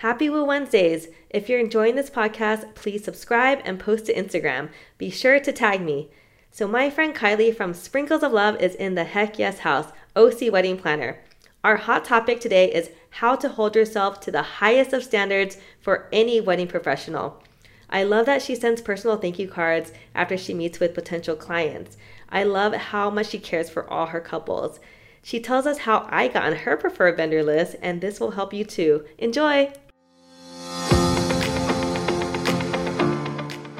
Happy Woo Wednesdays! If you're enjoying this podcast, please subscribe and post to Instagram. Be sure to tag me. So, my friend Kylie from Sprinkles of Love is in the Heck Yes House, OC Wedding Planner. Our hot topic today is how to hold yourself to the highest of standards for any wedding professional. I love that she sends personal thank you cards after she meets with potential clients. I love how much she cares for all her couples. She tells us how I got on her preferred vendor list, and this will help you too. Enjoy!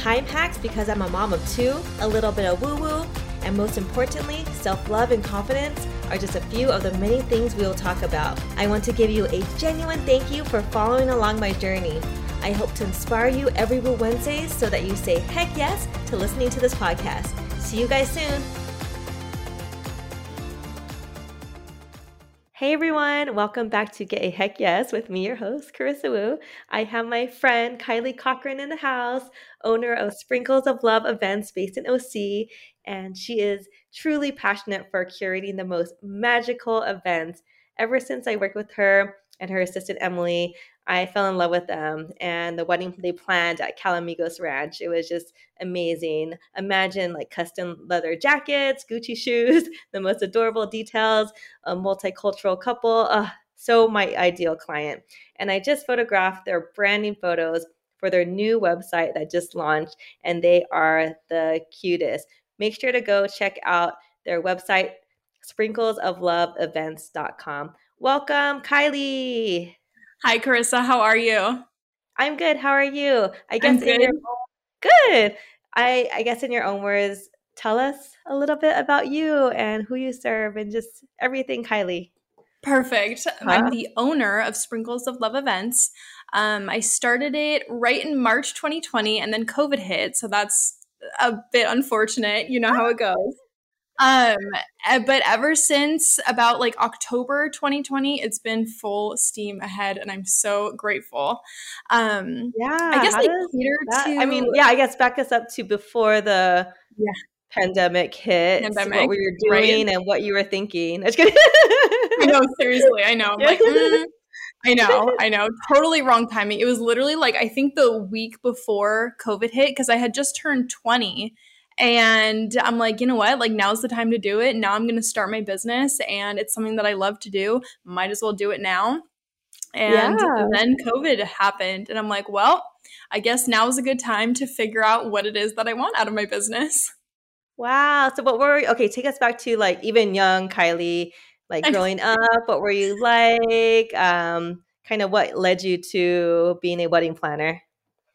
time hacks because I'm a mom of two, a little bit of woo woo, and most importantly, self love and confidence are just a few of the many things we will talk about. I want to give you a genuine thank you for following along my journey. I hope to inspire you every Woo Wednesdays so that you say heck yes to listening to this podcast. See you guys soon. Hey everyone, welcome back to Get a Heck Yes with me, your host, Carissa Wu. I have my friend Kylie Cochran in the house, owner of Sprinkles of Love events based in OC, and she is truly passionate for curating the most magical events. Ever since I worked with her and her assistant Emily, I fell in love with them and the wedding they planned at Calamigos Ranch. It was just amazing. Imagine like custom leather jackets, Gucci shoes, the most adorable details, a multicultural couple. Uh, so my ideal client. And I just photographed their branding photos for their new website that just launched, and they are the cutest. Make sure to go check out their website, sprinklesofloveevents.com. Welcome, Kylie. Hi, Carissa. How are you? I'm good. How are you? I guess in your good. I I guess in your own words, tell us a little bit about you and who you serve and just everything, Kylie. Perfect. Huh? I'm the owner of Sprinkles of Love Events. Um, I started it right in March 2020, and then COVID hit, so that's a bit unfortunate. You know how it goes. Um, eh, but ever since about like October 2020, it's been full steam ahead, and I'm so grateful. Um, yeah, I guess I cater that, to. I mean, yeah, I guess back us up to before the yeah pandemic hit. Pandemic, what we were doing right? and what you were thinking? I know, seriously, I know. I'm like, mm, I know, I know. Totally wrong timing. It was literally like I think the week before COVID hit because I had just turned 20 and I'm like, you know what? Like, now's the time to do it. Now I'm going to start my business, and it's something that I love to do. Might as well do it now. And yeah. then COVID happened, and I'm like, well, I guess now is a good time to figure out what it is that I want out of my business. Wow. So, what were, okay, take us back to like even young Kylie, like growing up. What were you like? Um, kind of what led you to being a wedding planner?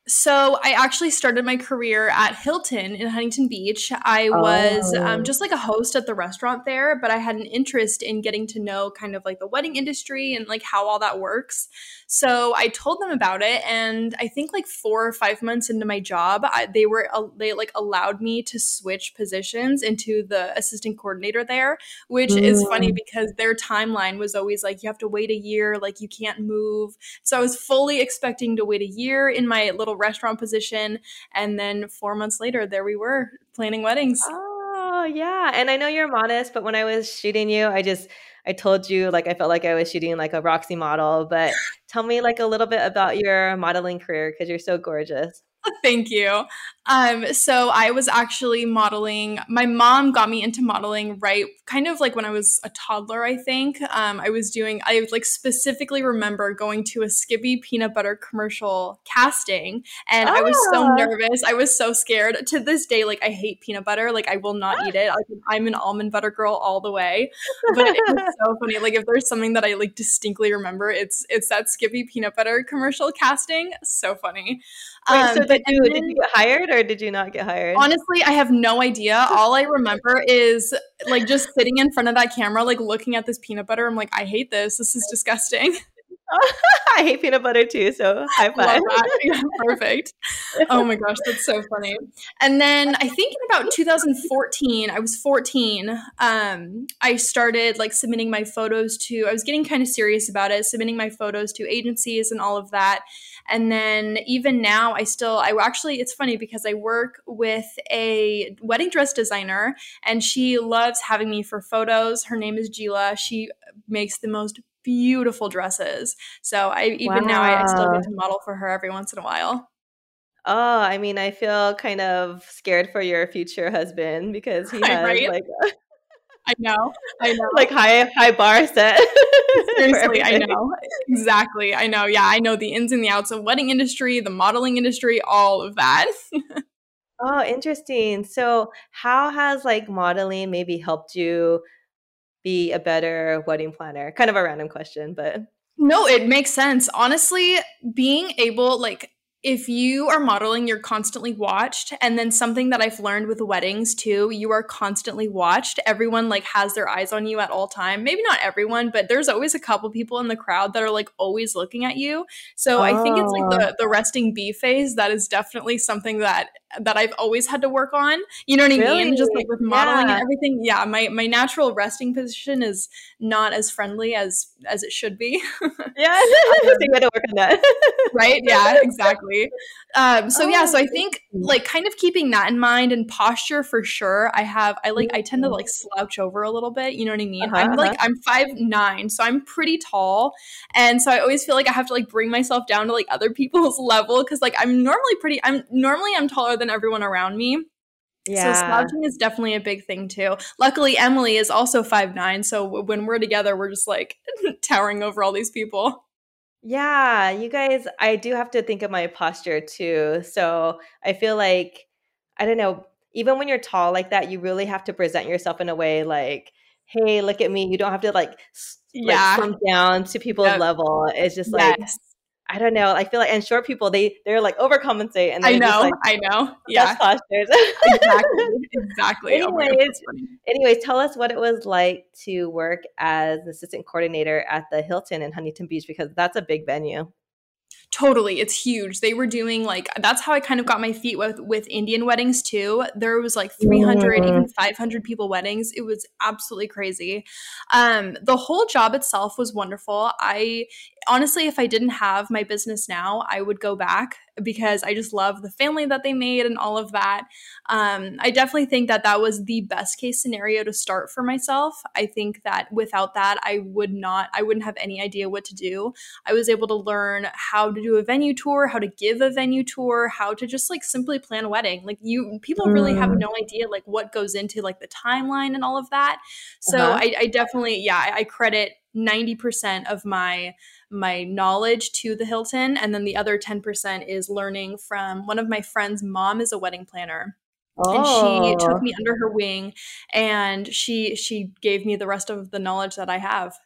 So I actually started my career at Hilton in Huntington Beach. I was um, oh. um, just like a host at the restaurant there, but I had an interest in getting to know kind of like the wedding industry and like how all that works. So I told them about it, and I think like four or five months into my job, I, they were uh, they like allowed me to switch positions into the assistant coordinator there, which mm. is funny mm. because their timeline was always like you have to wait a year, like you can't move. So I was fully expecting to wait a year in my little restaurant position. And then four months later, there we were planning weddings. Oh, yeah. And I know you're modest, but when I was shooting you, I just, I told you like I felt like I was shooting like a Roxy model, but tell me like a little bit about your modeling career because you're so gorgeous. Thank you. Um, so I was actually modeling. My mom got me into modeling right, kind of like when I was a toddler. I think um, I was doing. I like specifically remember going to a Skippy peanut butter commercial casting, and oh. I was so ah. nervous. I was so scared. To this day, like I hate peanut butter. Like I will not eat it. Like, I'm an almond butter girl all the way. But it was so funny. Like if there's something that I like distinctly remember, it's it's that Skippy peanut butter commercial casting. So funny. Wait, um, so did you did you get hired or did you not get hired? Honestly, I have no idea. All I remember is like just sitting in front of that camera, like looking at this peanut butter. I'm like, I hate this. This is disgusting. I hate peanut butter too, so high five. Yeah, perfect. Oh my gosh, that's so funny. And then I think in about 2014, I was 14. Um, I started like submitting my photos to. I was getting kind of serious about it, submitting my photos to agencies and all of that. And then even now, I still, I actually, it's funny because I work with a wedding dress designer and she loves having me for photos. Her name is Gila. She makes the most beautiful dresses. So I even wow. now I, I still get to model for her every once in a while. Oh, I mean, I feel kind of scared for your future husband because he has right? like a- I know. I know. Like high high bar set. Seriously, I know. Exactly. I know. Yeah, I know the ins and the outs of wedding industry, the modeling industry, all of that. oh, interesting. So, how has like modeling maybe helped you be a better wedding planner? Kind of a random question, but no, it makes sense. Honestly, being able like if you are modeling, you're constantly watched. And then something that I've learned with weddings too, you are constantly watched. Everyone like has their eyes on you at all time. Maybe not everyone, but there's always a couple people in the crowd that are like always looking at you. So oh. I think it's like the, oh. the resting bee phase. That is definitely something that that I've always had to work on. You know what I mean? Just like with modeling yeah. and everything. Yeah, my my natural resting position is not as friendly as as it should be. yeah, um, you got to work on that. right? Yeah, exactly. Um, so oh, yeah, so I think like kind of keeping that in mind and posture for sure. I have I like I tend to like slouch over a little bit. You know what I mean? Uh-huh, I'm like uh-huh. I'm five nine, so I'm pretty tall, and so I always feel like I have to like bring myself down to like other people's level because like I'm normally pretty. I'm normally I'm taller than everyone around me. Yeah. So slouching is definitely a big thing too. Luckily, Emily is also five nine, so when we're together, we're just like towering over all these people. Yeah, you guys, I do have to think of my posture too. So I feel like, I don't know, even when you're tall like that, you really have to present yourself in a way like, hey, look at me. You don't have to like, yeah. like down to people's yep. level. It's just like, yes. I don't know. I feel like and short people they they're like overcompensate and I know, like, I know. Yeah, postures. exactly, exactly. Oh anyways, oh anyways, tell us what it was like to work as assistant coordinator at the Hilton in Huntington Beach because that's a big venue. Totally, it's huge. They were doing like that's how I kind of got my feet with with Indian weddings too. There was like 300 mm. even 500 people weddings. It was absolutely crazy. Um the whole job itself was wonderful. I honestly if I didn't have my business now, I would go back because I just love the family that they made and all of that. Um, I definitely think that that was the best case scenario to start for myself. I think that without that, I would not, I wouldn't have any idea what to do. I was able to learn how to do a venue tour, how to give a venue tour, how to just like simply plan a wedding. Like you, people really have mm. no idea like what goes into like the timeline and all of that. So uh-huh. I, I definitely, yeah, I, I credit 90% of my my knowledge to the Hilton and then the other 10% is learning from one of my friends mom is a wedding planner Oh. and she took oh. me under her wing and she she gave me the rest of the knowledge that I have.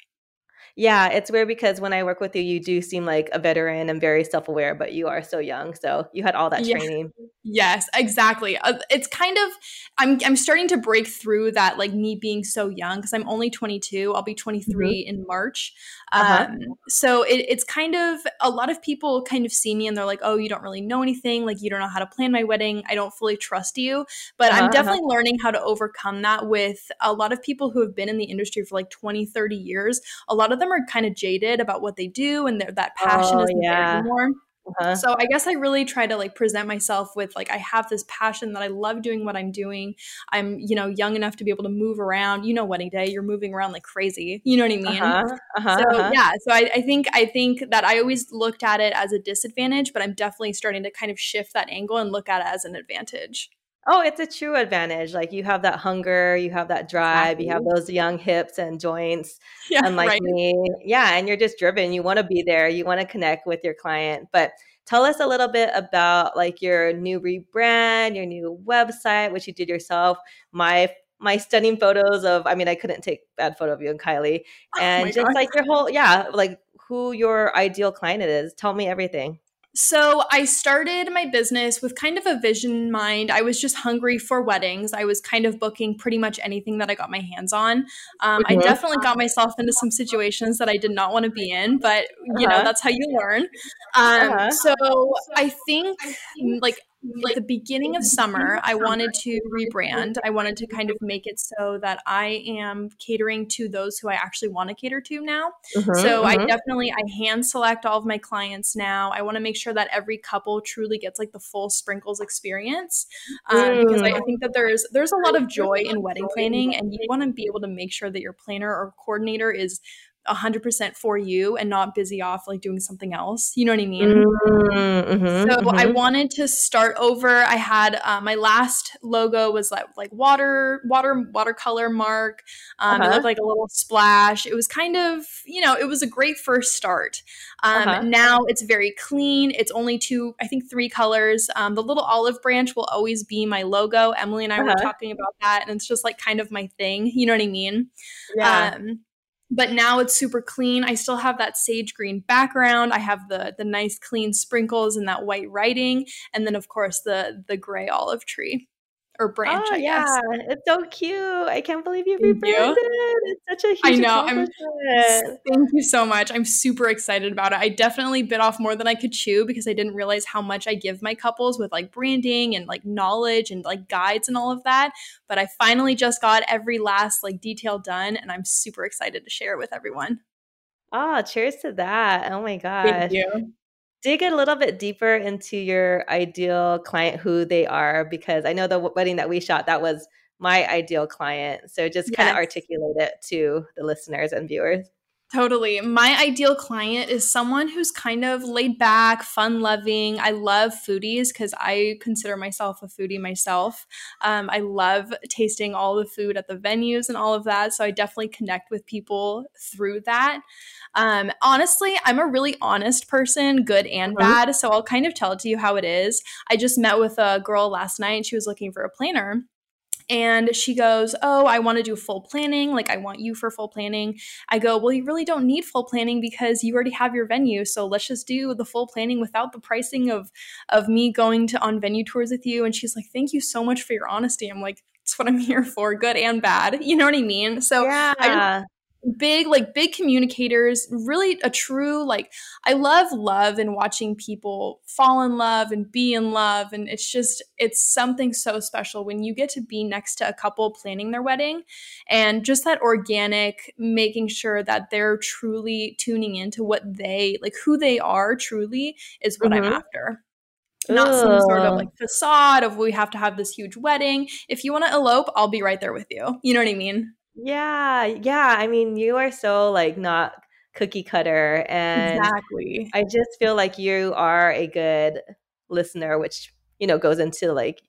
Yeah, it's weird because when I work with you, you do seem like a veteran and very self aware, but you are so young. So you had all that training. Yes, exactly. Uh, it's kind of, I'm, I'm starting to break through that, like me being so young because I'm only 22. I'll be 23 mm-hmm. in March. Uh-huh. Um, so it, it's kind of, a lot of people kind of see me and they're like, oh, you don't really know anything. Like, you don't know how to plan my wedding. I don't fully trust you. But uh-huh. I'm definitely learning how to overcome that with a lot of people who have been in the industry for like 20, 30 years. A lot of them are kind of jaded about what they do and that passion oh, isn't yeah. there anymore. Uh-huh. So I guess I really try to like present myself with like I have this passion that I love doing what I'm doing. I'm you know young enough to be able to move around. You know, wedding day, you're moving around like crazy. You know what I mean? Uh-huh. Uh-huh. So uh-huh. yeah, so I, I think I think that I always looked at it as a disadvantage, but I'm definitely starting to kind of shift that angle and look at it as an advantage. Oh, it's a true advantage. Like you have that hunger, you have that drive, exactly. you have those young hips and joints. Yeah, unlike right. me. Yeah, and you're just driven. You want to be there. You want to connect with your client. But tell us a little bit about like your new rebrand, your new website, which you did yourself. My my stunning photos of I mean, I couldn't take bad photo of you and Kylie. Oh and oh just God. like your whole yeah, like who your ideal client is. Tell me everything. So I started my business with kind of a vision in mind. I was just hungry for weddings. I was kind of booking pretty much anything that I got my hands on. Um, mm-hmm. I definitely got myself into some situations that I did not want to be in, but you uh-huh. know that's how you learn. Um, uh-huh. So I think like like the beginning of summer, I wanted to rebrand. I wanted to kind of make it so that I am catering to those who I actually want to cater to now. Mm-hmm, so mm-hmm. I definitely I hand select all of my clients now. I want to make sure that every couple truly gets like the full sprinkles experience um, mm. because I, I, think that there's there's a lot of joy in wedding planning, and you want to be able to make sure that your planner or coordinator is 100% for you and not busy off like doing something else. You know what I mean? Mm-hmm, so mm-hmm. I wanted to start over. I had uh, my last logo was like like water water watercolor mark. Um, uh-huh. It looked like a little splash. It was kind of you know it was a great first start. Um, uh-huh. Now it's very clean. It's only two I think three colors. Um, the little olive branch will always be my logo. Emily and I uh-huh. were talking about that, and it's just like kind of my thing. You know what I mean? Yeah. Um, but now it's super clean. I still have that sage green background. I have the the nice clean sprinkles and that white writing, and then of course the the gray olive tree or branch. Oh, yeah, it's so cute. I can't believe you rebranded. You. It's such a huge. I know. I'm, thank you so much. I'm super excited about it. I definitely bit off more than I could chew because I didn't realize how much I give my couples with like branding and like knowledge and like guides and all of that. But I finally just got every last like detail done, and I'm super excited to share it with everyone. Oh, cheers to that. Oh my gosh. Thank you dig a little bit deeper into your ideal client, who they are, because I know the wedding that we shot, that was my ideal client. So just kind of articulate it to the listeners and viewers. Totally. My ideal client is someone who's kind of laid back, fun loving. I love foodies because I consider myself a foodie myself. Um, I love tasting all the food at the venues and all of that. So I definitely connect with people through that. Um, honestly, I'm a really honest person, good and mm-hmm. bad. So I'll kind of tell it to you how it is. I just met with a girl last night. She was looking for a planner and she goes, Oh, I want to do full planning. Like, I want you for full planning. I go, Well, you really don't need full planning because you already have your venue. So let's just do the full planning without the pricing of of me going to on venue tours with you. And she's like, Thank you so much for your honesty. I'm like, that's what I'm here for, good and bad. You know what I mean? So yeah. I, big like big communicators really a true like i love love and watching people fall in love and be in love and it's just it's something so special when you get to be next to a couple planning their wedding and just that organic making sure that they're truly tuning into what they like who they are truly is what mm-hmm. i'm after not some sort of like facade of we have to have this huge wedding. If you want to elope, I'll be right there with you. You know what I mean? Yeah, yeah. I mean, you are so like not cookie cutter and exactly. I just feel like you are a good listener, which you know goes into like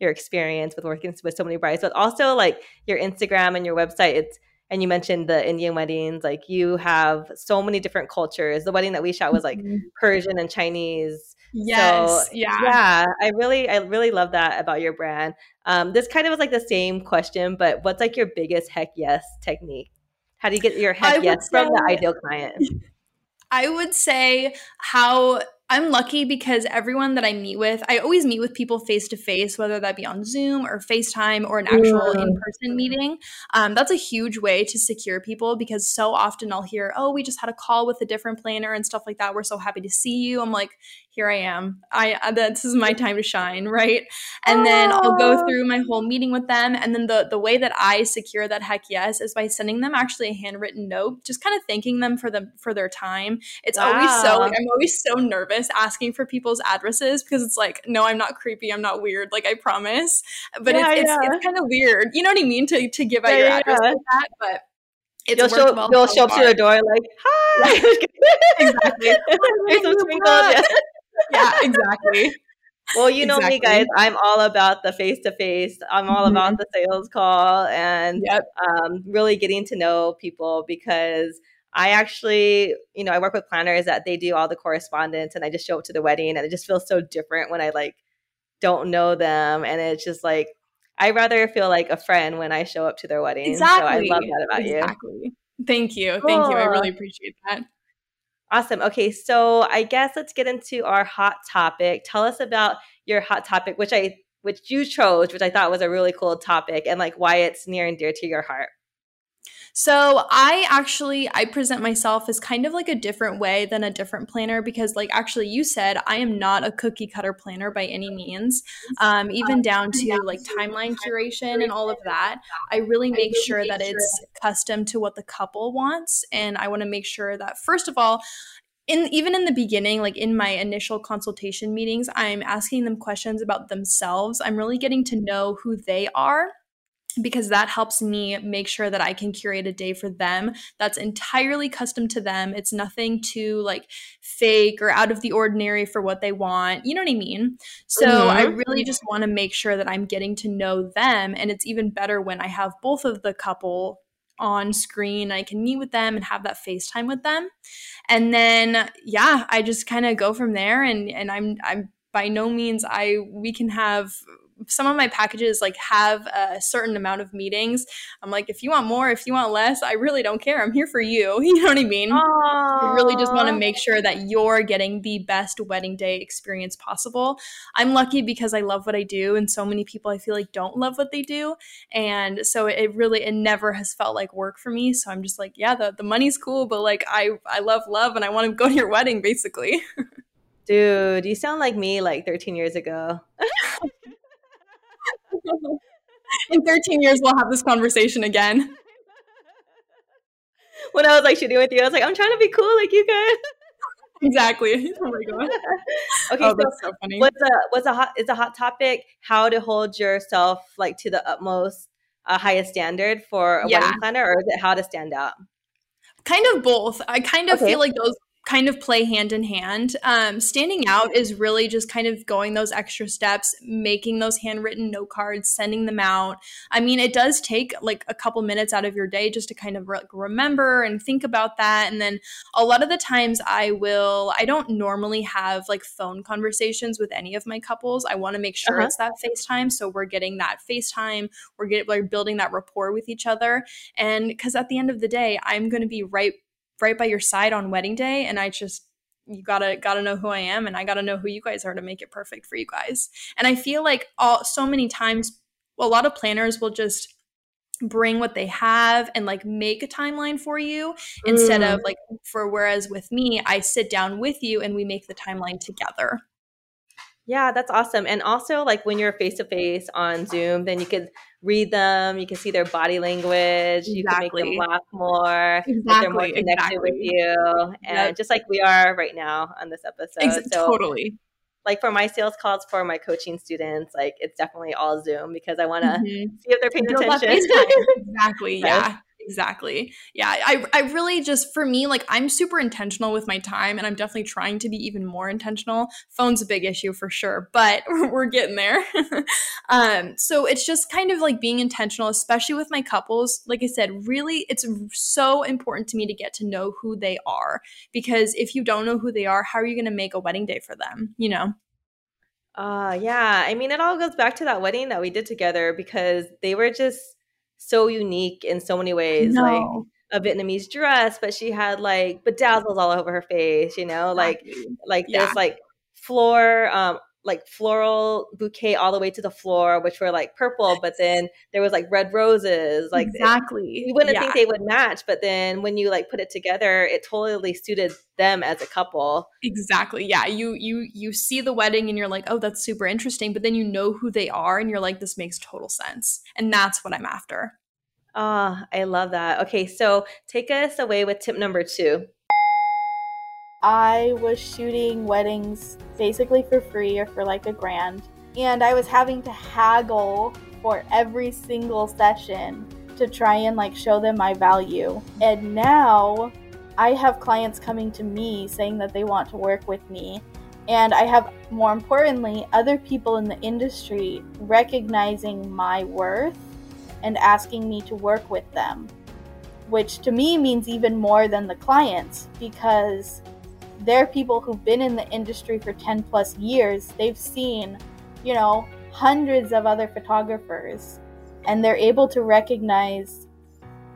your experience with working with so many brides, but also like your Instagram and your website. It's and you mentioned the Indian weddings, like you have so many different cultures. The wedding that we shot was like mm-hmm. Persian and Chinese. Yes. So, yeah. Yeah. I really, I really love that about your brand. Um, this kind of was like the same question, but what's like your biggest heck yes technique? How do you get your heck yes say, from the ideal client? I would say how I'm lucky because everyone that I meet with, I always meet with people face to face, whether that be on Zoom or FaceTime or an actual in person meeting. Um, that's a huge way to secure people because so often I'll hear, oh, we just had a call with a different planner and stuff like that. We're so happy to see you. I'm like, here I am. I uh, this is my time to shine, right? And then I'll go through my whole meeting with them, and then the the way that I secure that heck yes is by sending them actually a handwritten note, just kind of thanking them for them for their time. It's wow. always so like I'm always so nervous asking for people's addresses because it's like, no, I'm not creepy, I'm not weird, like I promise. But yeah, it's, yeah. it's, it's kind of weird, you know what I mean, to to give out your address like that, but it's you'll show, well you'll show up to your door like, hi. exactly. Here's some sprinkles. yeah, exactly. Well, you know exactly. me, guys. I'm all about the face to face. I'm all mm-hmm. about the sales call and yep. um, really getting to know people because I actually, you know, I work with planners that they do all the correspondence and I just show up to the wedding and it just feels so different when I like don't know them. And it's just like, I rather feel like a friend when I show up to their wedding. Exactly. So I love that about exactly. you. Thank you. Thank you. I really appreciate that. Awesome. Okay, so I guess let's get into our hot topic. Tell us about your hot topic, which I which you chose, which I thought was a really cool topic, and like why it's near and dear to your heart. So I actually I present myself as kind of like a different way than a different planner because like actually you said I am not a cookie cutter planner by any means. Um, even down to like timeline curation and all of that. I really make sure that it's custom to what the couple wants and I want to make sure that first of all in even in the beginning like in my initial consultation meetings i'm asking them questions about themselves i'm really getting to know who they are because that helps me make sure that I can curate a day for them that's entirely custom to them. It's nothing too like fake or out of the ordinary for what they want. You know what I mean? So mm-hmm. I really just want to make sure that I'm getting to know them. And it's even better when I have both of the couple on screen. I can meet with them and have that FaceTime with them. And then yeah, I just kind of go from there and and I'm I'm by no means I we can have some of my packages like have a certain amount of meetings. I'm like, if you want more, if you want less, I really don't care. I'm here for you. You know what I mean? Aww. I really just want to make sure that you're getting the best wedding day experience possible. I'm lucky because I love what I do, and so many people I feel like don't love what they do, and so it really it never has felt like work for me. So I'm just like, yeah, the the money's cool, but like I I love love, and I want to go to your wedding, basically. Dude, you sound like me like 13 years ago. In 13 years, we'll have this conversation again. When I was like shooting with you, I was like, I'm trying to be cool like you guys. Exactly. Oh my god. okay, oh, so, so funny. What's a what's a hot is a hot topic? How to hold yourself like to the utmost uh, highest standard for a yeah. wedding planner, or is it how to stand out? Kind of both. I kind of okay. feel like those kind of play hand in hand. Um, standing out is really just kind of going those extra steps, making those handwritten note cards, sending them out. I mean, it does take like a couple minutes out of your day just to kind of re- remember and think about that. And then a lot of the times I will, I don't normally have like phone conversations with any of my couples. I want to make sure uh-huh. it's that FaceTime. So we're getting that FaceTime, we're getting, we're building that rapport with each other. And because at the end of the day, I'm going to be right right by your side on wedding day and I just you gotta gotta know who I am and I gotta know who you guys are to make it perfect for you guys. And I feel like all so many times a lot of planners will just bring what they have and like make a timeline for you mm. instead of mm. like for whereas with me I sit down with you and we make the timeline together. Yeah, that's awesome. And also, like when you're face to face on Zoom, then you can read them, you can see their body language, exactly. you can make them laugh more, exactly. they're more connected exactly. with you, and yep. just like we are right now on this episode. Ex- so, totally. Like for my sales calls for my coaching students, like it's definitely all Zoom because I want to mm-hmm. see if they're paying attention. exactly. Yeah. Exactly. Yeah. I, I really just, for me, like I'm super intentional with my time and I'm definitely trying to be even more intentional. Phone's a big issue for sure, but we're getting there. um, so it's just kind of like being intentional, especially with my couples. Like I said, really, it's so important to me to get to know who they are because if you don't know who they are, how are you going to make a wedding day for them? You know? Uh, yeah. I mean, it all goes back to that wedding that we did together because they were just so unique in so many ways. Like a Vietnamese dress, but she had like bedazzles all over her face, you know, like like yeah. there's like floor um like floral bouquet all the way to the floor, which were like purple, but then there was like red roses. Like exactly, you wouldn't yeah. think they would match, but then when you like put it together, it totally suited them as a couple. Exactly. Yeah. You you you see the wedding and you're like, oh, that's super interesting, but then you know who they are and you're like, this makes total sense, and that's what I'm after. Ah, oh, I love that. Okay, so take us away with tip number two. I was shooting weddings basically for free or for like a grand, and I was having to haggle for every single session to try and like show them my value. And now I have clients coming to me saying that they want to work with me. And I have, more importantly, other people in the industry recognizing my worth and asking me to work with them, which to me means even more than the clients because they're people who've been in the industry for 10 plus years. They've seen, you know, hundreds of other photographers, and they're able to recognize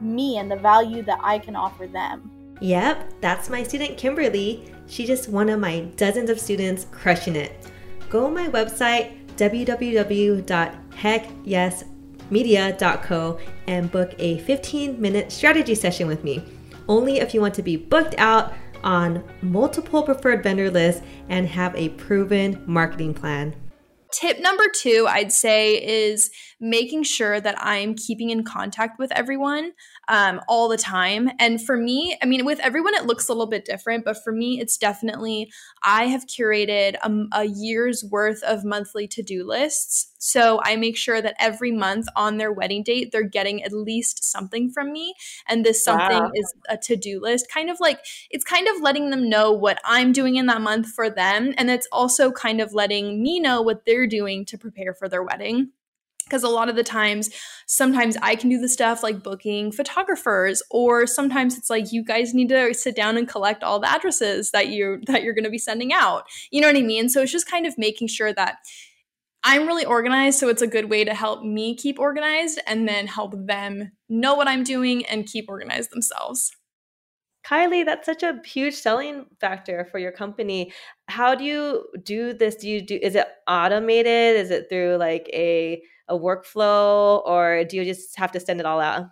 me and the value that I can offer them. Yep, that's my student Kimberly. She's just one of my dozens of students crushing it. Go on my website www.heckyesmedia.co and book a 15 minute strategy session with me. Only if you want to be booked out on multiple preferred vendor lists and have a proven marketing plan. Tip number two, I'd say, is making sure that I'm keeping in contact with everyone um, all the time. And for me, I mean, with everyone, it looks a little bit different, but for me, it's definitely, I have curated a, a year's worth of monthly to do lists. So I make sure that every month on their wedding date, they're getting at least something from me. And this something wow. is a to do list, kind of like it's kind of letting them know what I'm doing in that month for them. And it's also kind of letting me know what they're doing to prepare for their wedding because a lot of the times sometimes i can do the stuff like booking photographers or sometimes it's like you guys need to sit down and collect all the addresses that you that you're going to be sending out you know what i mean so it's just kind of making sure that i'm really organized so it's a good way to help me keep organized and then help them know what i'm doing and keep organized themselves Kylie, that's such a huge selling factor for your company. How do you do this? Do you do is it automated? Is it through like a a workflow or do you just have to send it all out?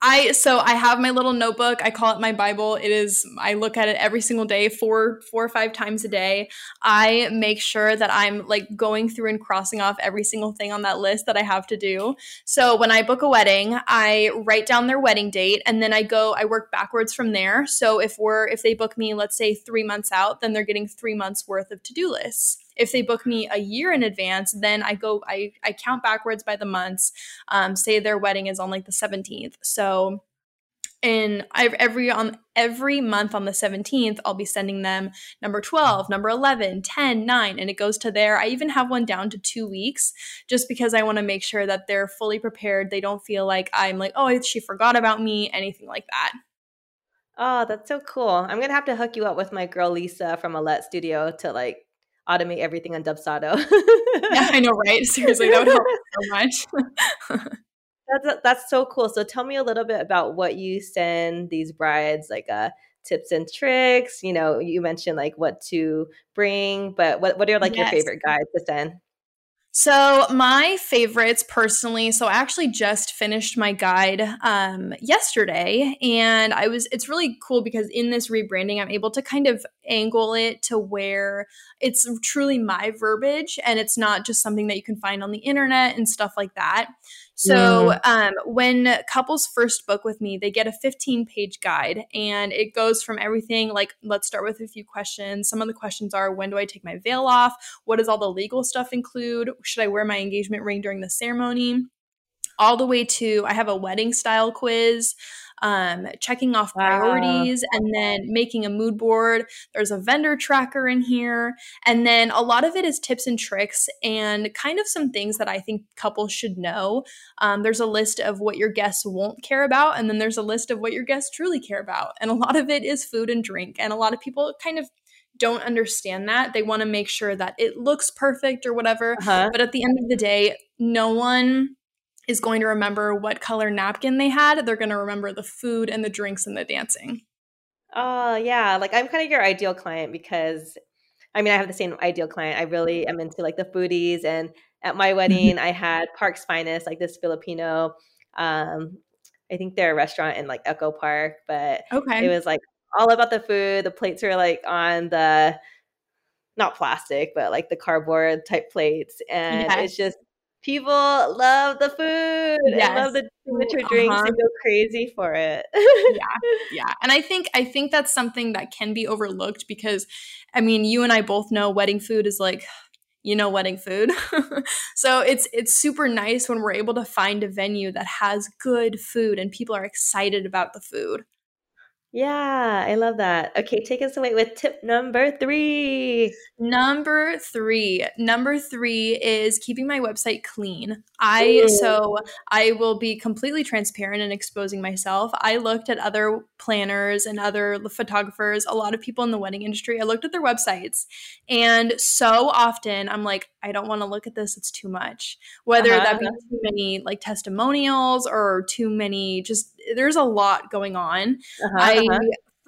I so I have my little notebook. I call it my Bible. It is I look at it every single day, four four or five times a day. I make sure that I'm like going through and crossing off every single thing on that list that I have to do. So when I book a wedding, I write down their wedding date and then I go I work backwards from there. So if we're if they book me let's say 3 months out, then they're getting 3 months worth of to-do lists. If they book me a year in advance, then I go, I, I count backwards by the months. Um, say their wedding is on like the 17th. So in every on every month on the 17th i'll be sending them number 12 number 11 10 9 and it goes to there i even have one down to two weeks just because i want to make sure that they're fully prepared they don't feel like i'm like oh she forgot about me anything like that oh that's so cool i'm gonna have to hook you up with my girl lisa from alette studio to like automate everything on Dubsado. yeah, I know, right? Seriously, that would help so much. that's that's so cool. So tell me a little bit about what you send these brides, like uh, tips and tricks. You know, you mentioned like what to bring, but what what are like yes. your favorite guides to send? So, my favorites personally, so I actually just finished my guide um, yesterday, and I was, it's really cool because in this rebranding, I'm able to kind of angle it to where it's truly my verbiage and it's not just something that you can find on the internet and stuff like that. So um, when couples first book with me, they get a 15 page guide and it goes from everything like, let's start with a few questions. Some of the questions are when do I take my veil off? What does all the legal stuff include? Should I wear my engagement ring during the ceremony? All the way to I have a wedding style quiz um, checking off priorities, wow. and then making a mood board. There's a vendor tracker in here. And then a lot of it is tips and tricks and kind of some things that I think couples should know. Um, there's a list of what your guests won't care about, and then there's a list of what your guests truly care about. And a lot of it is food and drink. And a lot of people kind of don't understand that. They want to make sure that it looks perfect or whatever. Uh-huh. But at the end of the day, no one is going to remember what color napkin they had. They're going to remember the food and the drinks and the dancing. Oh, yeah. Like I'm kind of your ideal client because I mean, I have the same ideal client. I really am into like the foodies. And at my wedding, I had Park's Finest, like this Filipino. Um, I think they're a restaurant in like Echo Park, but okay. it was like all about the food. The plates were like on the not plastic, but like the cardboard type plates. And yes. it's just people love the food yes. and love the signature uh-huh. drinks and go crazy for it. yeah, yeah, and I think I think that's something that can be overlooked because, I mean, you and I both know wedding food is like you know wedding food so it's it's super nice when we're able to find a venue that has good food and people are excited about the food yeah, I love that. Okay, take us away with tip number three. Number three. Number three is keeping my website clean. I Ooh. so I will be completely transparent in exposing myself. I looked at other planners and other photographers, a lot of people in the wedding industry. I looked at their websites, and so often I'm like, I don't want to look at this. It's too much. Whether uh-huh. that be too many like testimonials or too many, just there's a lot going on. Uh-huh, I uh-huh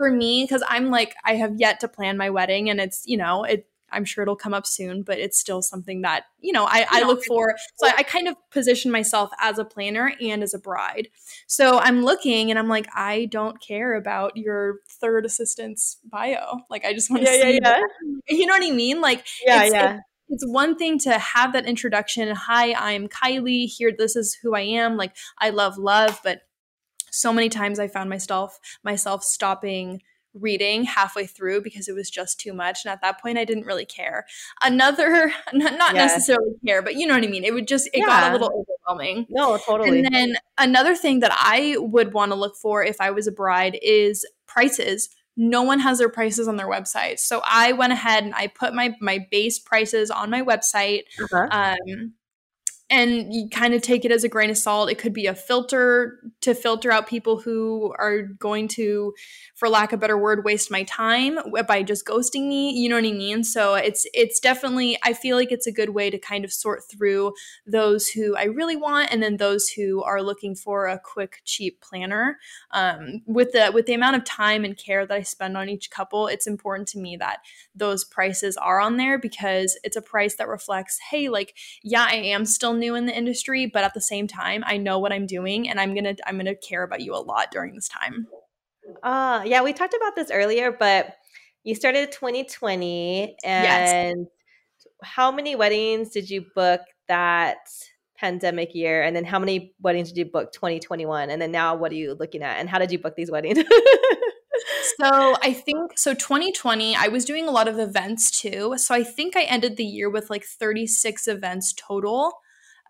for me because I'm like I have yet to plan my wedding, and it's you know it I'm sure it'll come up soon, but it's still something that, you know, I, I look for. So I, I, kind of position myself as a planner and as a bride. So I'm looking and I'm like, I don't care about your third assistant's bio. Like, I just want to yeah, see, yeah, yeah. you know what I mean? Like, yeah, it's, yeah. it's one thing to have that introduction. Hi, I'm Kylie. Here, this is who I am. Like, I love love, but so many times I found myself myself stopping reading halfway through because it was just too much and at that point i didn't really care. Another not, not necessarily care but you know what i mean? It would just it yeah. got a little overwhelming. No totally. And then another thing that i would want to look for if i was a bride is prices. No one has their prices on their website. So i went ahead and i put my my base prices on my website. Uh-huh. um, and you kind of take it as a grain of salt. It could be a filter to filter out people who are going to, for lack of a better word, waste my time by just ghosting me. You know what I mean? So it's it's definitely I feel like it's a good way to kind of sort through those who I really want and then those who are looking for a quick, cheap planner. Um, with the with the amount of time and care that I spend on each couple, it's important to me that those prices are on there because it's a price that reflects, hey, like yeah, I am still new in the industry, but at the same time, I know what I'm doing and I'm going to I'm going to care about you a lot during this time. Uh, yeah, we talked about this earlier, but you started 2020 and yes. how many weddings did you book that pandemic year and then how many weddings did you book 2021 and then now what are you looking at and how did you book these weddings so I think so 2020 I was doing a lot of events too. So I think I ended the year with like 36 events total.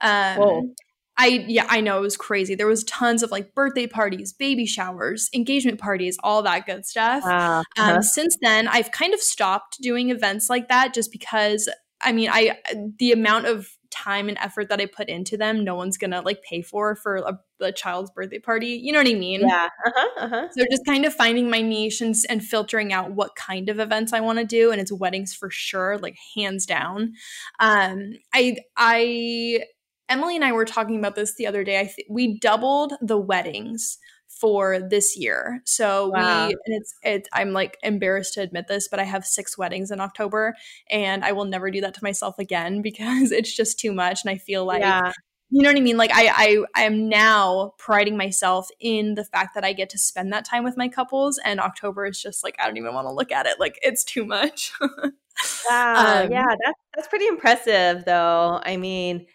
Um, Whoa. I yeah, I know it was crazy. There was tons of like birthday parties, baby showers, engagement parties, all that good stuff. Uh, uh-huh. um, since then, I've kind of stopped doing events like that just because I mean, I the amount of time and effort that I put into them, no one's gonna like pay for for a, a child's birthday party. You know what I mean? Yeah. Uh-huh, uh-huh. So just kind of finding my niche and, and filtering out what kind of events I want to do, and it's weddings for sure, like hands down. Um, I I Emily and I were talking about this the other day. I th- we doubled the weddings for this year. So wow. we and it's it's I'm like embarrassed to admit this, but I have six weddings in October and I will never do that to myself again because it's just too much and I feel like yeah. you know what I mean? Like I I I am now priding myself in the fact that I get to spend that time with my couples and October is just like I don't even want to look at it. Like it's too much. wow. Um, yeah, that's that's pretty impressive though. I mean,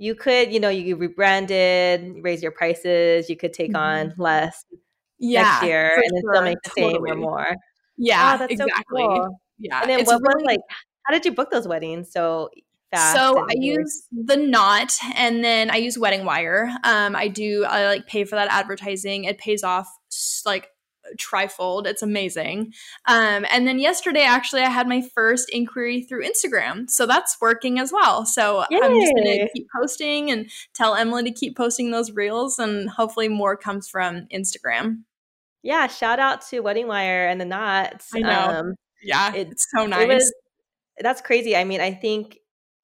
you could, you know, you rebranded, raise your prices, you could take mm-hmm. on less yeah, next year and then sure. still make the totally. same or more. Yeah, that's exactly. So cool. Yeah. And then what really, was like how did you book those weddings so fast? So I use the knot and then I use Wedding Wire. Um I do I like pay for that advertising. It pays off like trifold. It's amazing. Um, and then yesterday, actually, I had my first inquiry through Instagram. So that's working as well. So Yay. I'm just going to keep posting and tell Emily to keep posting those reels, and hopefully more comes from Instagram. Yeah, shout out to Wedding Wire and the Knots. I know. Um, yeah, it, it's so nice. It was, that's crazy. I mean, I think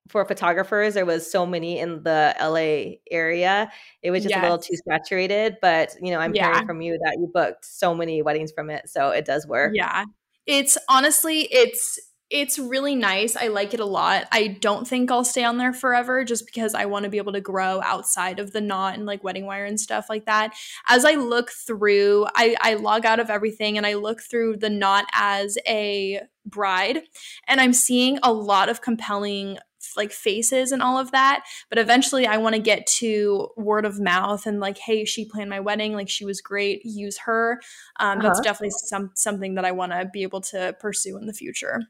for photographers there was so many in the LA area. It was just yes. a little too saturated, but you know, I'm yeah. hearing from you that you booked so many weddings from it, so it does work. Yeah. It's honestly it's it's really nice. I like it a lot. I don't think I'll stay on there forever just because I want to be able to grow outside of the knot and like wedding wire and stuff like that. As I look through, I, I log out of everything and I look through the knot as a bride and I'm seeing a lot of compelling like faces and all of that. But eventually I want to get to word of mouth and like, hey, she planned my wedding, like she was great, use her. Um, uh-huh. That's definitely some something that I want to be able to pursue in the future.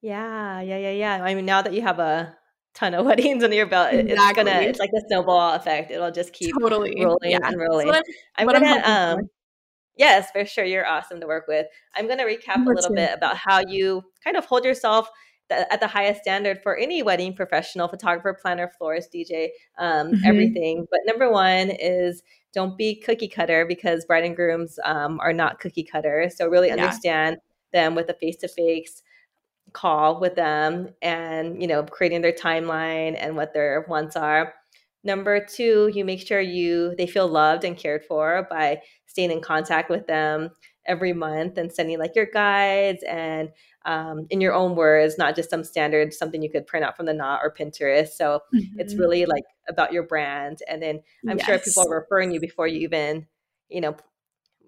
Yeah, yeah, yeah, yeah. I mean, now that you have a ton of weddings under your belt, exactly. it's gonna it's like a snowball effect. It'll just keep totally rolling yeah. and rolling. I'm, I'm gonna I'm um yes, for sure. You're awesome to work with. I'm gonna recap a little bit about how you kind of hold yourself at the highest standard for any wedding professional, photographer, planner, florist, DJ, um, mm-hmm. everything. But number one is don't be cookie cutter because bride and grooms um, are not cookie cutter. So really understand yeah. them with a face to face call with them and you know creating their timeline and what their wants are Number two, you make sure you they feel loved and cared for by staying in contact with them every month and sending like your guides and um, in your own words, not just some standard something you could print out from the knot or Pinterest. So mm-hmm. it's really like about your brand, and then I'm yes. sure people are referring you before you even, you know,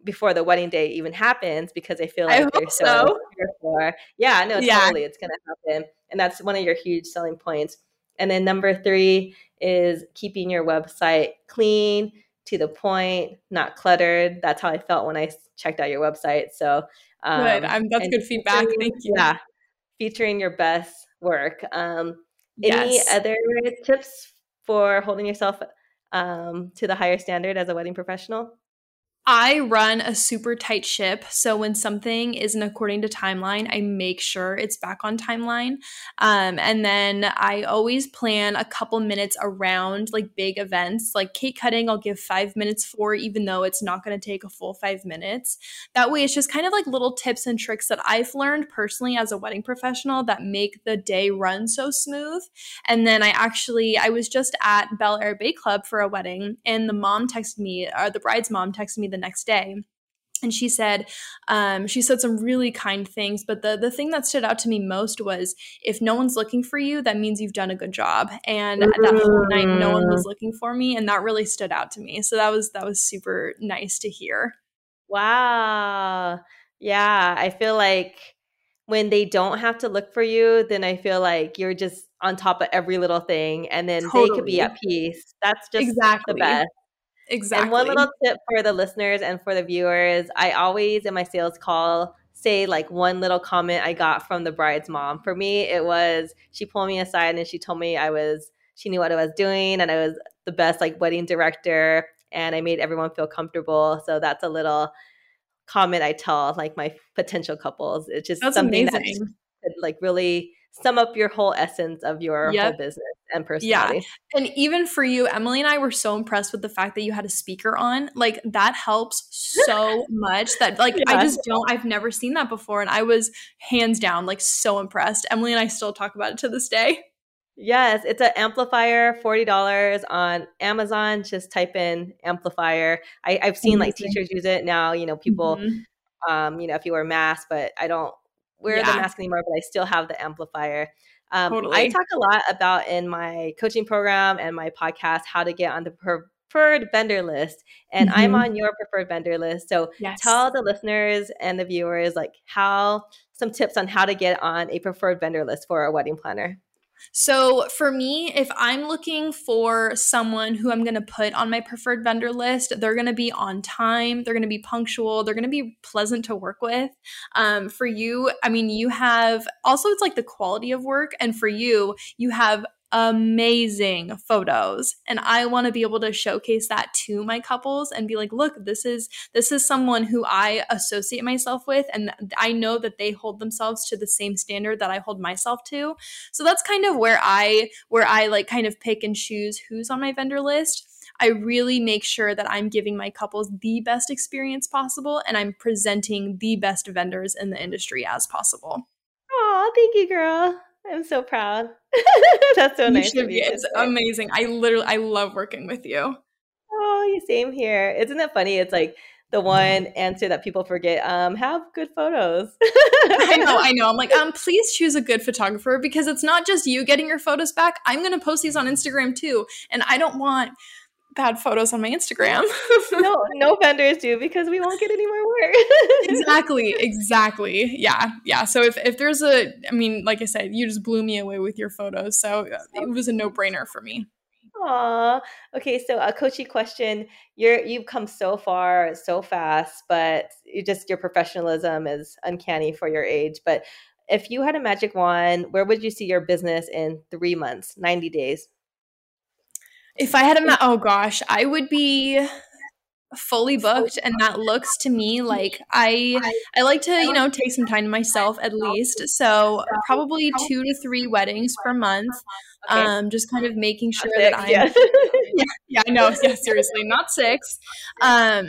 before the wedding day even happens because they feel like they're so, so. for. Yeah, no, yeah. totally, it's gonna happen, and that's one of your huge selling points. And then number three is keeping your website clean, to the point, not cluttered. That's how I felt when I checked out your website. So um, good. I'm, that's good feedback. Thank you. Yeah, featuring your best work. Um, any yes. other tips for holding yourself um, to the higher standard as a wedding professional? I run a super tight ship. So when something isn't according to timeline, I make sure it's back on timeline. Um, and then I always plan a couple minutes around like big events, like cake cutting, I'll give five minutes for, even though it's not going to take a full five minutes. That way, it's just kind of like little tips and tricks that I've learned personally as a wedding professional that make the day run so smooth. And then I actually, I was just at Bel Air Bay Club for a wedding, and the mom texted me, or the bride's mom texted me the next day and she said um, she said some really kind things but the, the thing that stood out to me most was if no one's looking for you that means you've done a good job and mm. that whole night no one was mm. looking for me and that really stood out to me so that was that was super nice to hear wow yeah i feel like when they don't have to look for you then i feel like you're just on top of every little thing and then totally. they could be at peace that's just exactly. the best Exactly. And one little tip for the listeners and for the viewers I always, in my sales call, say like one little comment I got from the bride's mom. For me, it was she pulled me aside and she told me I was, she knew what I was doing and I was the best like wedding director and I made everyone feel comfortable. So that's a little comment I tell like my potential couples. It's just that's something amazing. that like really sum up your whole essence of your yep. whole business and personality. Yeah. And even for you, Emily and I were so impressed with the fact that you had a speaker on. Like that helps so much that like yeah. I just don't I've never seen that before and I was hands down like so impressed. Emily and I still talk about it to this day. Yes, it's an amplifier, forty dollars on Amazon. Just type in amplifier. I, have seen Amazing. like teachers use it now. You know, people, mm-hmm. um, you know, if you wear masks, but I don't wear yeah. the mask anymore, but I still have the amplifier. Um, totally. I talk a lot about in my coaching program and my podcast how to get on the preferred vendor list, and mm-hmm. I'm on your preferred vendor list. So yes. tell the listeners and the viewers like how some tips on how to get on a preferred vendor list for a wedding planner. So for me, if I'm looking for someone who I'm going to put on my preferred vendor list, they're going to be on time, they're going to be punctual, they're going to be pleasant to work with. Um, for you, I mean, you have also it's like the quality of work, and for you, you have amazing photos and i want to be able to showcase that to my couples and be like look this is this is someone who i associate myself with and i know that they hold themselves to the same standard that i hold myself to so that's kind of where i where i like kind of pick and choose who's on my vendor list I really make sure that I'm giving my couples the best experience possible and I'm presenting the best vendors in the industry as possible. Oh, thank you, girl. I'm so proud. That's so you nice. Should be. It's amazing. I literally I love working with you. Oh, you same here. Isn't it funny? It's like the one answer that people forget. Um, have good photos. I know, I know. I'm like, um, please choose a good photographer because it's not just you getting your photos back. I'm gonna post these on Instagram too. And I don't want bad photos on my Instagram. no, no vendors do because we won't get any more work. exactly, exactly. Yeah, yeah. So if if there's a, I mean, like I said, you just blew me away with your photos, so uh, it was a no brainer for me. Aw. Okay, so a coachy question. You're you've come so far so fast, but you just your professionalism is uncanny for your age. But if you had a magic wand, where would you see your business in three months, 90 days? If I had a, ma- oh gosh, I would be fully booked and that looks to me like i i like to you know take some time to myself at least. so probably two to three weddings per month um just kind of making sure that i'm yeah. i know yeah seriously not six um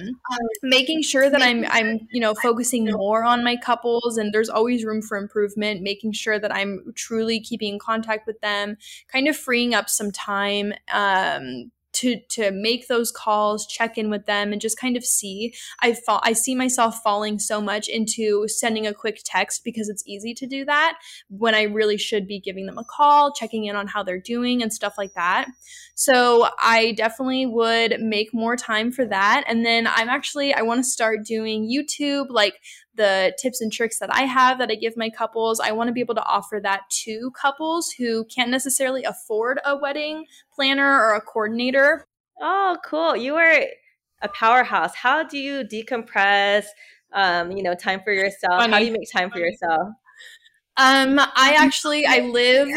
making sure that i'm i'm you know focusing more on my couples and there's always room for improvement making sure that i'm truly keeping in contact with them kind of freeing up some time um to to make those calls, check in with them, and just kind of see. I fall, I see myself falling so much into sending a quick text because it's easy to do that when I really should be giving them a call, checking in on how they're doing, and stuff like that. So I definitely would make more time for that. And then I'm actually I want to start doing YouTube like the tips and tricks that I have that I give my couples. I want to be able to offer that to couples who can't necessarily afford a wedding planner or a coordinator. Oh, cool. You are a powerhouse. How do you decompress? Um, you know, time for yourself. Funny. How do you make time for yourself? Um, I actually I live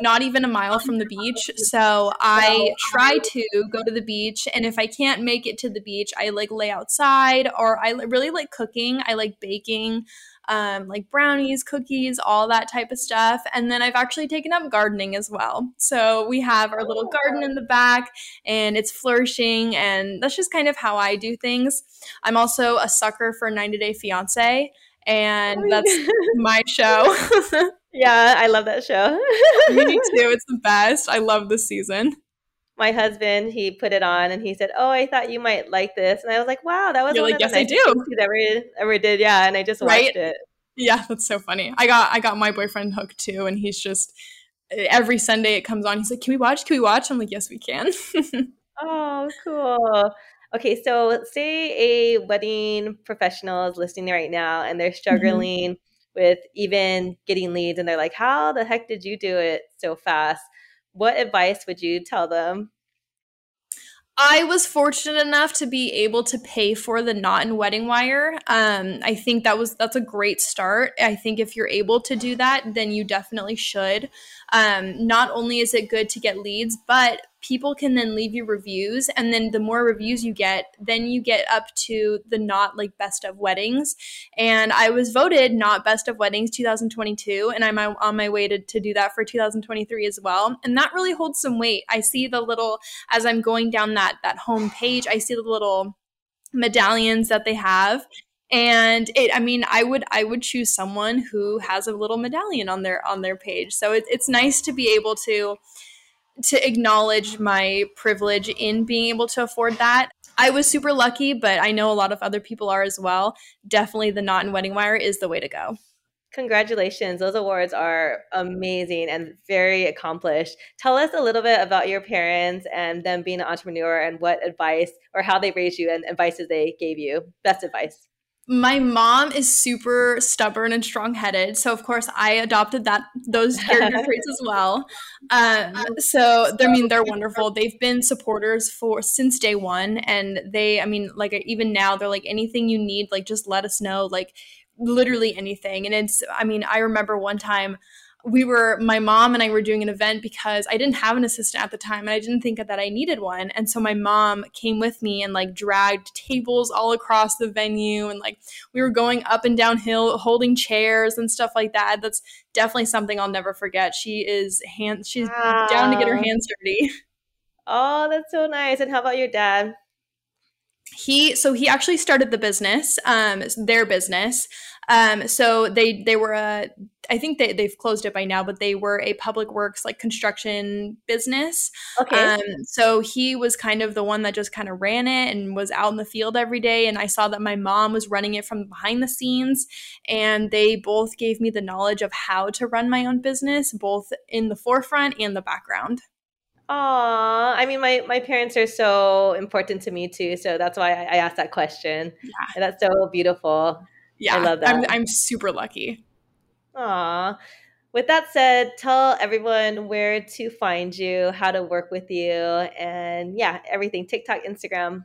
not even a mile from the beach, so I try to go to the beach. And if I can't make it to the beach, I like lay outside, or I really like cooking. I like baking, um, like brownies, cookies, all that type of stuff. And then I've actually taken up gardening as well. So we have our little garden in the back, and it's flourishing. And that's just kind of how I do things. I'm also a sucker for 90 Day Fiance and that's my show. yeah, I love that show. Me too. It's the best. I love this season. My husband, he put it on and he said, "Oh, I thought you might like this," and I was like, "Wow, that was You're one like, of yes, I do. Ever ever did." Yeah, and I just watched right? it. Yeah, that's so funny. I got I got my boyfriend hooked too, and he's just eh, every Sunday it comes on. He's like, "Can we watch? Can we watch?" I'm like, "Yes, we can." oh, cool. Okay, so say a wedding professional is listening right now and they're mm-hmm. struggling mm-hmm. with even getting leads and they're like, How the heck did you do it so fast? What advice would you tell them? I was fortunate enough to be able to pay for the knot and wedding wire. Um, I think that was that's a great start. I think if you're able to do that, then you definitely should. Um, not only is it good to get leads, but people can then leave you reviews and then the more reviews you get then you get up to the Knot like best of weddings. And i was voted Knot best of weddings 2022 and i'm on my way to, to do that for 2023 as well. And that really holds some weight. I see the little as i'm going down that that home page i see the little medallions that they have. And it i mean i would i would choose someone who has a little medallion on their on their page. So it, it's nice to be able to to acknowledge my privilege in being able to afford that. I was super lucky but i know a lot of other people are as well. Definitely the knot and wedding wire is the way to go. Congratulations. Those awards are amazing and very accomplished. Tell us a little bit about your parents and them being an entrepreneur and what advice or how they raised you and advices they gave you. Best advice my mom is super stubborn and strong-headed so of course i adopted that those character traits as well. Um, so i mean they're wonderful. They've been supporters for since day one and they i mean like even now they're like anything you need like just let us know like literally anything. And it's i mean i remember one time we were my mom and I were doing an event because I didn't have an assistant at the time and I didn't think that I needed one. And so my mom came with me and like dragged tables all across the venue and like we were going up and downhill holding chairs and stuff like that. That's definitely something I'll never forget. She is hands she's wow. down to get her hands dirty. Oh, that's so nice. And how about your dad? He so he actually started the business um their business. Um so they they were a i think they, they've closed it by now but they were a public works like construction business. Okay. Um so he was kind of the one that just kind of ran it and was out in the field every day and i saw that my mom was running it from behind the scenes and they both gave me the knowledge of how to run my own business both in the forefront and the background Aw, I mean, my my parents are so important to me too, so that's why I, I asked that question. Yeah, and that's so beautiful. Yeah, I love that. I'm, I'm super lucky. Aw. With that said, tell everyone where to find you, how to work with you, and yeah, everything TikTok, Instagram.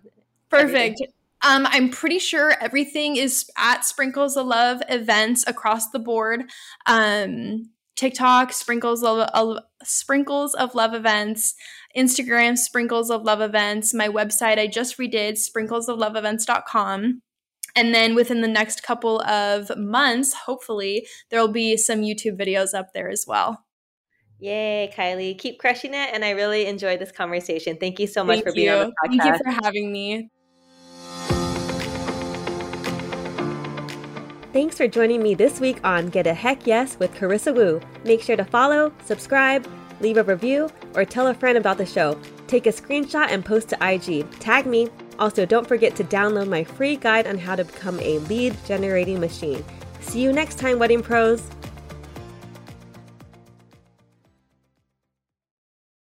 Perfect. Everything. Um, I'm pretty sure everything is at Sprinkles of Love events across the board. Um, TikTok, Sprinkles of, Sprinkles of Love events, Instagram, Sprinkles of Love events, my website I just redid, sprinklesofloveevents.com. And then within the next couple of months, hopefully, there will be some YouTube videos up there as well. Yay, Kylie. Keep crushing it. And I really enjoyed this conversation. Thank you so much Thank for being you. on the podcast. Thank you for having me. Thanks for joining me this week on Get a Heck Yes with Carissa Wu. Make sure to follow, subscribe, leave a review, or tell a friend about the show. Take a screenshot and post to IG. Tag me. Also, don't forget to download my free guide on how to become a lead generating machine. See you next time, Wedding Pros!